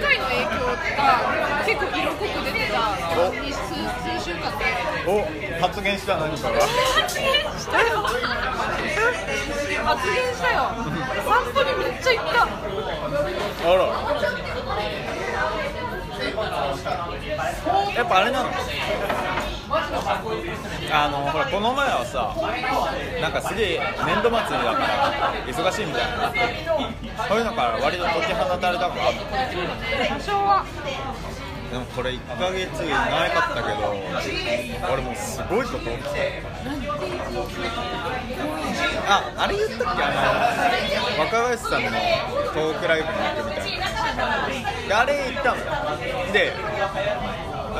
回の影響が結構色濃く出てたお数数週間で。お発言した何かが発言したよ。発言したよ。散歩にめっちゃ行った。あら。やっぱあれなの？あのほらこの前はさなんかすげえ年度末だから忙しいみたいなそういうのから割と解き放たれたのかある。の多少はでもこれ1ヶ月長かったけど俺もうすごいこと起きてああれ言ったっけ？あの若林さんのトークライブに行くみたいな。あれ行ったので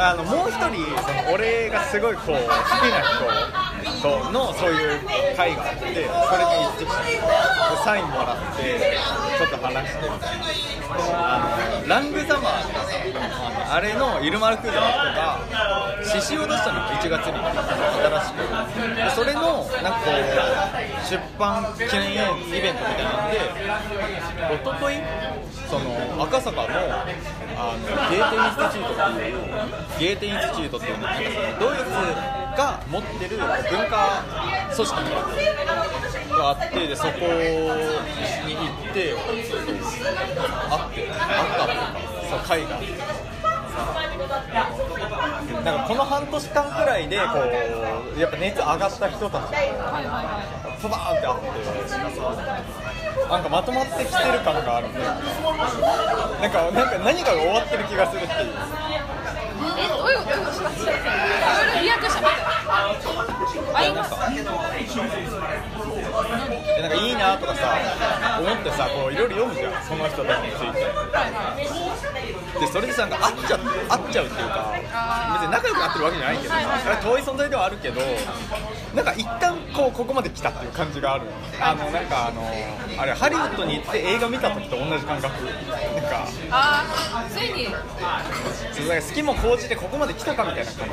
あのもう一人その俺がすごいこう好きな人のそういう会があってそれに行ってきた。サインもらってちょっと話してみたいなあのラングザマーってさあれのイルマ・ラクーザの人が詩集を出したの1月に新しくでそれのなんかこう出版記念イベントみたいなんで一昨日その赤坂のあのゲーテインスティチュートっていうゲーテインスティチュートっていうなんかそのドイツが持ってる文化組織があってでそこに行って会って会ったっていうかそう会があってなんかこの半年間くらいでこうやっぱ熱上がった人たちはいはいはいがパバーンってあってなんかまとまってきてる感があるんでなんかなんか何かが終わってる気がするっていう。えどういうこといろいろ飛躍者みたいなあいますでなんかいいなとかさ思ってさこういろいろ読むじゃんその人たちについて。でそれでさなんか会っちゃ会っちゃうっていうか別に仲良くなってるわけじゃないけどさ遠い存在ではあるけどなんか一旦こうここまで来たっていう感じがある。あのなんかあのあれハリウッドに行って映画見た時と同じ感覚。なんか。あーついにそうなんか好きも高じてここまで来たかみたいな感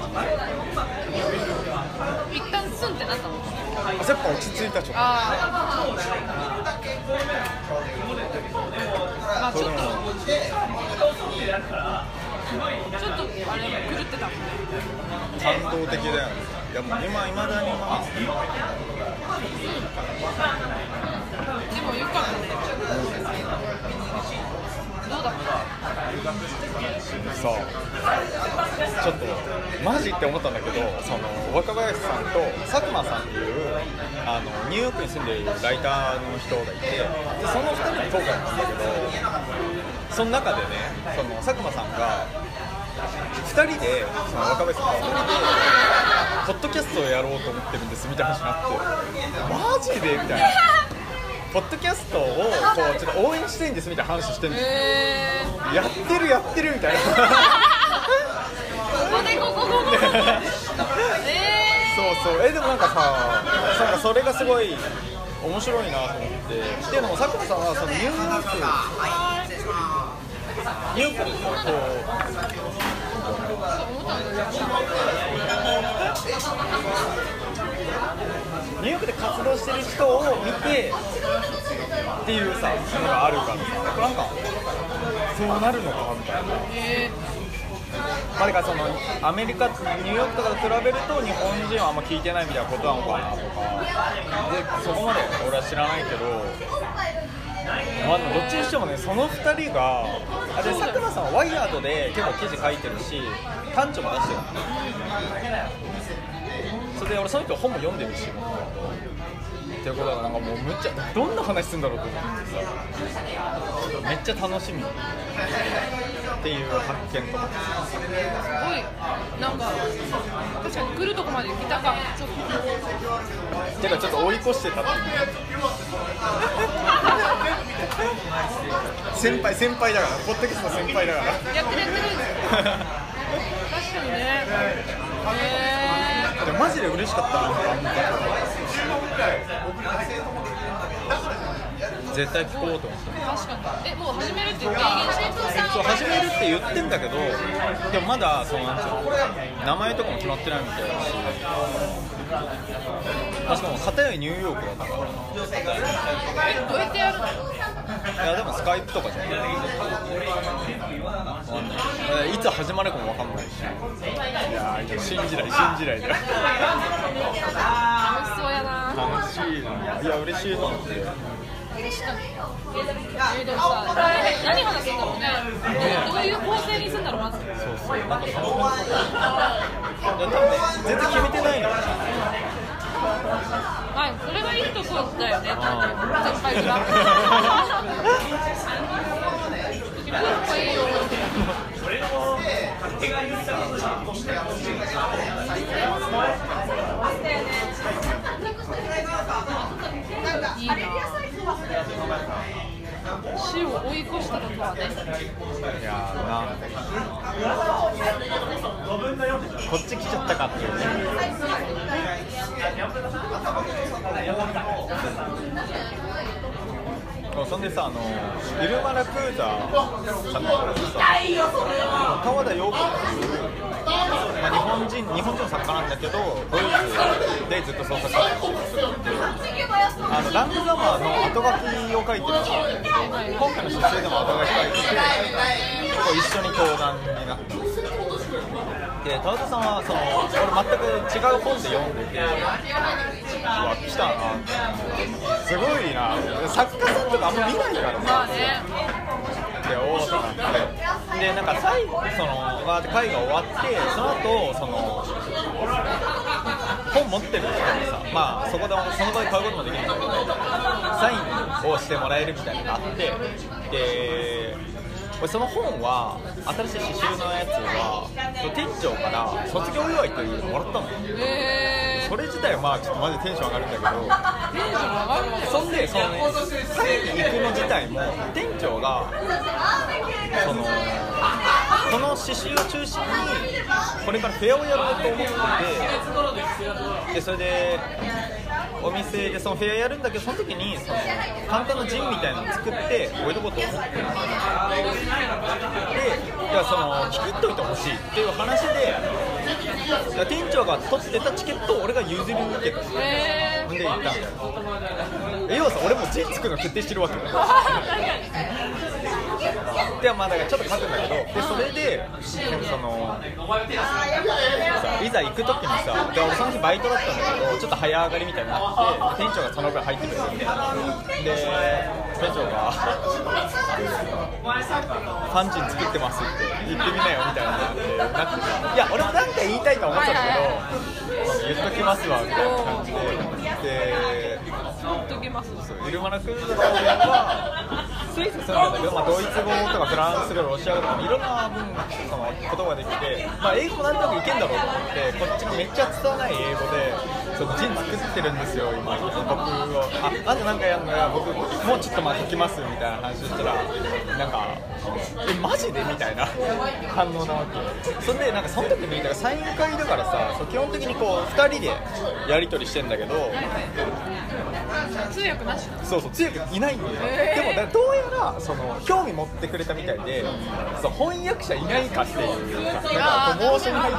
じ。一旦スンってなったの？あやっぱ落ち着いたちょっと。あーまあちょっと。ちょっとあれ狂ってたもんね。感動的だよね。いやもう今いまだにまあでもよかったねどうだったさちょっとマジって思ったんだけどその若林さんと佐久間さんっていうあのニューヨークに住んでいるライターの人がいてでその2人のトークだったんだけどその中でねその佐久間さんが2人でその若林さんが2人でポッドキャストをやろうと思ってるんですみたいな話になって。マジでみたいな。ポッドキャストをこうちょっと応援したいんですみたいな話してるんですよえー、やってるやってるみたいな。ここでここここ。ここえそうそう。えでもなんかさなんかそれがすごい面白いなと思って。っていうのも佐久間さんはそのニューヨークニューヨークでこうニューヨークで活動してる人を見てっていうさのがあるからさなんか。そうなるのかみたいな。ー、まあ、かそのアメリカ、ニューヨークとかと比べると日本人はあんま聞いてないみたいなことなのか。なとかでそこまで俺は知らないけど、まあ、どっちにしてもねその2人があで佐久間さんはワイヤードで結構記事書いてるし短調も出してる。それで俺その人本も読んでるし。っていうことはなんかもうむっちゃどんな話するんだろうと思ってさ。めっちゃ楽しみ。っていう発見とか。ー、すごい。なんか確かに来るとこまで来たかちょっとてかちょっと追い越してたっていう。先輩先輩だから。ポッドキャストの先輩だから。やってるやってる。確かにね。えでもマジで嬉しかったな絶対聞こうと思ってー、確かに。えもう始めるって言って始めるって言ってんだけどでもまだそのなんていうの名前とかも決まってないみたいだし。しかも片やニューヨークだから。えどうやってやるの？えやでもスカイプとかじゃない。えいつ始まるかもわかんないし。いやー信じない信じないで。楽しそうやな。楽しいないや嬉しいと思って確かにえーでもさ何話すんだろうね。どういう構成にするんだろうまず。そうそう。なんか全然決めてないの。まあそれがいいとこだよねかっこいいよいいな死を追い越したことはねいやーなこっち来ちゃったかっていうね。そんでさあのイルマラクーザさんの川田陽子っていう、まあ、日本人日本人の作家なんだけどドイツでずっと創作活動してるあのラングザマーの後書きを書いてる。今回の出世でも後書き書いててこう一緒に登壇になってで田中さんはその俺全く違う本で読んでて。うわ来たなすごいな作家さんとかあんま見ないからまあさねでおおとかってでなんか最後そのわって会が終わってその後その本持ってる人にさまあそこでその場で買うこともできるんだけどサインをしてもらえるみたいなのがあってで俺その本は新しい刺繍のやつは店長から卒業祝いというのをもらったのよえー。それ自体はまあちょっとマジでテンション上がるんだけどテンション上がるね。そんでそのね。タイに行くの自体も店長がそのこの刺繍を中心にこれからフェアをやろうと思っててでそれでお店でそのフェアやるんだけどその時にその簡単なジンみたいなのを作って置いとこうと思って。でいやその作っといてほしいっていう話で店長が取ってたチケットを俺が譲り受けたほんで行った。んだよえ要はさ俺もジン作るの決定してるわけよ。でまあだからちょっと書くんだけど。でそれでそのさいざ行く時にさで俺その日バイトだったんだけどちょっと早上がりみたいになって店長がその分入ってくれるみたいなで店長が「ファンジン作ってます」って言ってみなよみたいななってなってさいや俺もなんか言いたいと思ってたんだけど言っときますわみたいな感じで。で言っときます。イルマナクーズの方はスイス住んでんだけど、まあ、ドイツ語とかフランス語ロシア語とかいろんな文その言葉ができて、まあ、英語もなんとなくいけんだろうと思ってこっちにめっちゃ拙い英語でそのジン作ってるんですよ今。僕を。ああんたなんかやるのや僕もうちょっと待っときますみたいな話をしたらなんかえマジで？みたいな反応なわけ。そんでなんかその時にだからサイン会だからさ基本的にこう2人でやり取りしてんだけど通訳なしそうそう強くいないんだよ、へー。でもだどうやらその興味持ってくれたみたいでそう翻訳者いないかっていうさなんかこう申しに入っ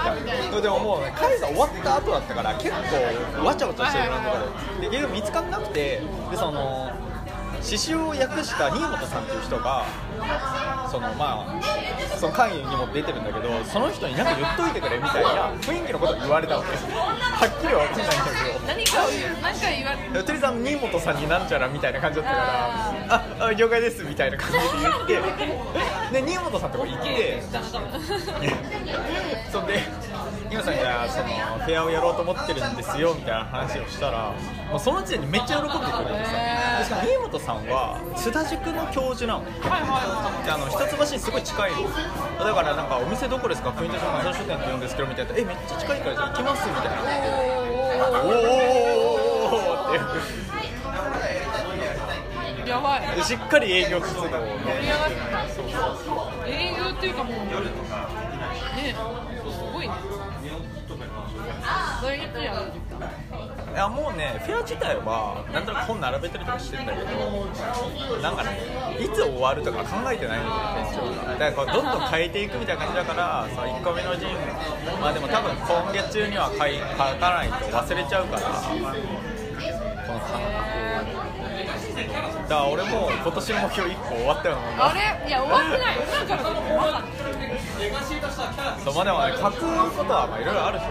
たのでももうね会が終わった後だったから結構わちゃわちゃしてるなとかでで結局見つかんなくてでその刺繍を訳した新本さんっていう人がそのまあその会議にも出てるんだけどその人に何か言っといてくれみたいな雰囲気のことを言われたわけはっきりは分かんないんだけど。何かを言う何か言われる。鳥さん新本さんになんちゃらみたいな感じだったからああ了解ですみたいな感じで言って。で新本さんとこ行って そんで今さんじゃあそのフェアをやろうと思ってるんですよみたいな話をしたらもうその時点でめっちゃ喜んでくれてさしかも新本さんは津田塾の教授なの。はいはであの一橋にすごい近いの。だからなんかお店どこですか？クイントションマン書店って言うんですけどみたいな。えめっちゃ近いからじゃあ行きますみたいなやばいしっかり営業活動をね盛り上がった営業っていうかもう夜とかねすごいねそれいつやるいやもうねフェア自体はなんとなく本並べてるとかしてんだけどなんかねいつ終わるとか考えてないのよ店長がだからどんどん変えていくみたいな感じだからその1個目の陣まあでも多分今月中には書い書かないと忘れちゃうからこの感覚だから俺も今年の目標1個終わったようなもんだ。あれ？いや終わってない。今からでも分か。んないそうまあでもね書くことはまあいろいろあるしね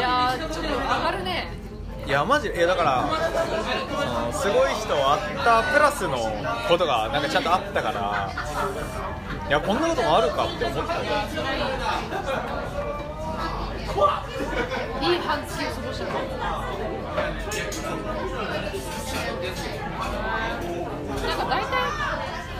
やーちょっと上がるね。いやマジ？いやだからそのすごい人あったプラスのことがなんかちゃんとあったからいやこんなこともあるかって思った。よいい半月を過ごしたなんか大体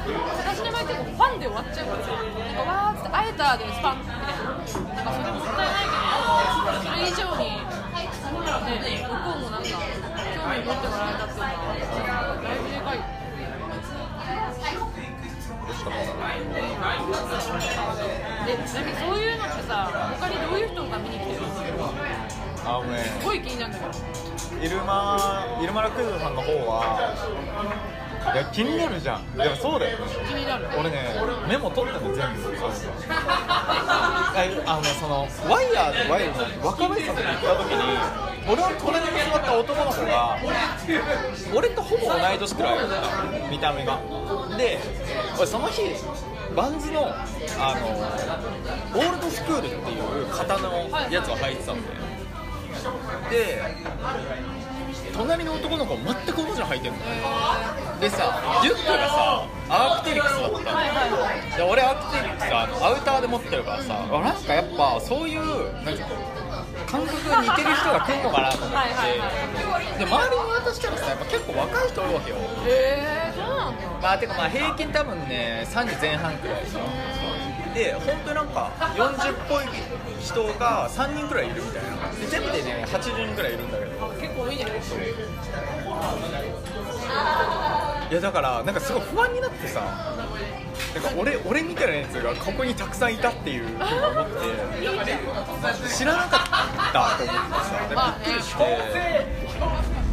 私の場合結構ファンで終わっちゃうからさなんかわーっつって会えたでスパンみたいななんかそれもったいないけどそれ以上に、ね、向こうもなんか興味持ってもらえたっていうのはだいぶでかいでちなみにそういうのってさ他にどういう人が見に来てるのすあのねごい気になるんだけどイルマイルマラクイズさんの方はいや気になるじゃん。でもそうだよ気になる俺ねメモ取ったの全部。そうそうああのねそのワイヤーとワイヤーの若林さんと行った時に俺は隣に座った男の子が俺とほぼ同い年くらいだった見た目が。で俺その日バンズのあのオールドスクールっていう型のやつを履いてたんでで隣の男の子全く同じの履いてるの。でさリュックがさアークテリクスだったの。で俺アークテリクスあのアウターで持ってるからさあなんかやっぱそういう感覚が似てる人が来るのかなと思って。はで周りに渡したらさやっぱ結構若い人多いわけよ。へえそうなんだ。まあてかまあ平均多分ね30前半くらいで本当になんか40っぽい人が3人くらいいるみたいな。で全部でね80人くらいいるんだけど。結構多いねいやだからなんかすごい不安になってさ。なんか俺俺みたいなやつがここにたくさんいたっていうふうに思って。知らなかったと思ってさ。でびっくりして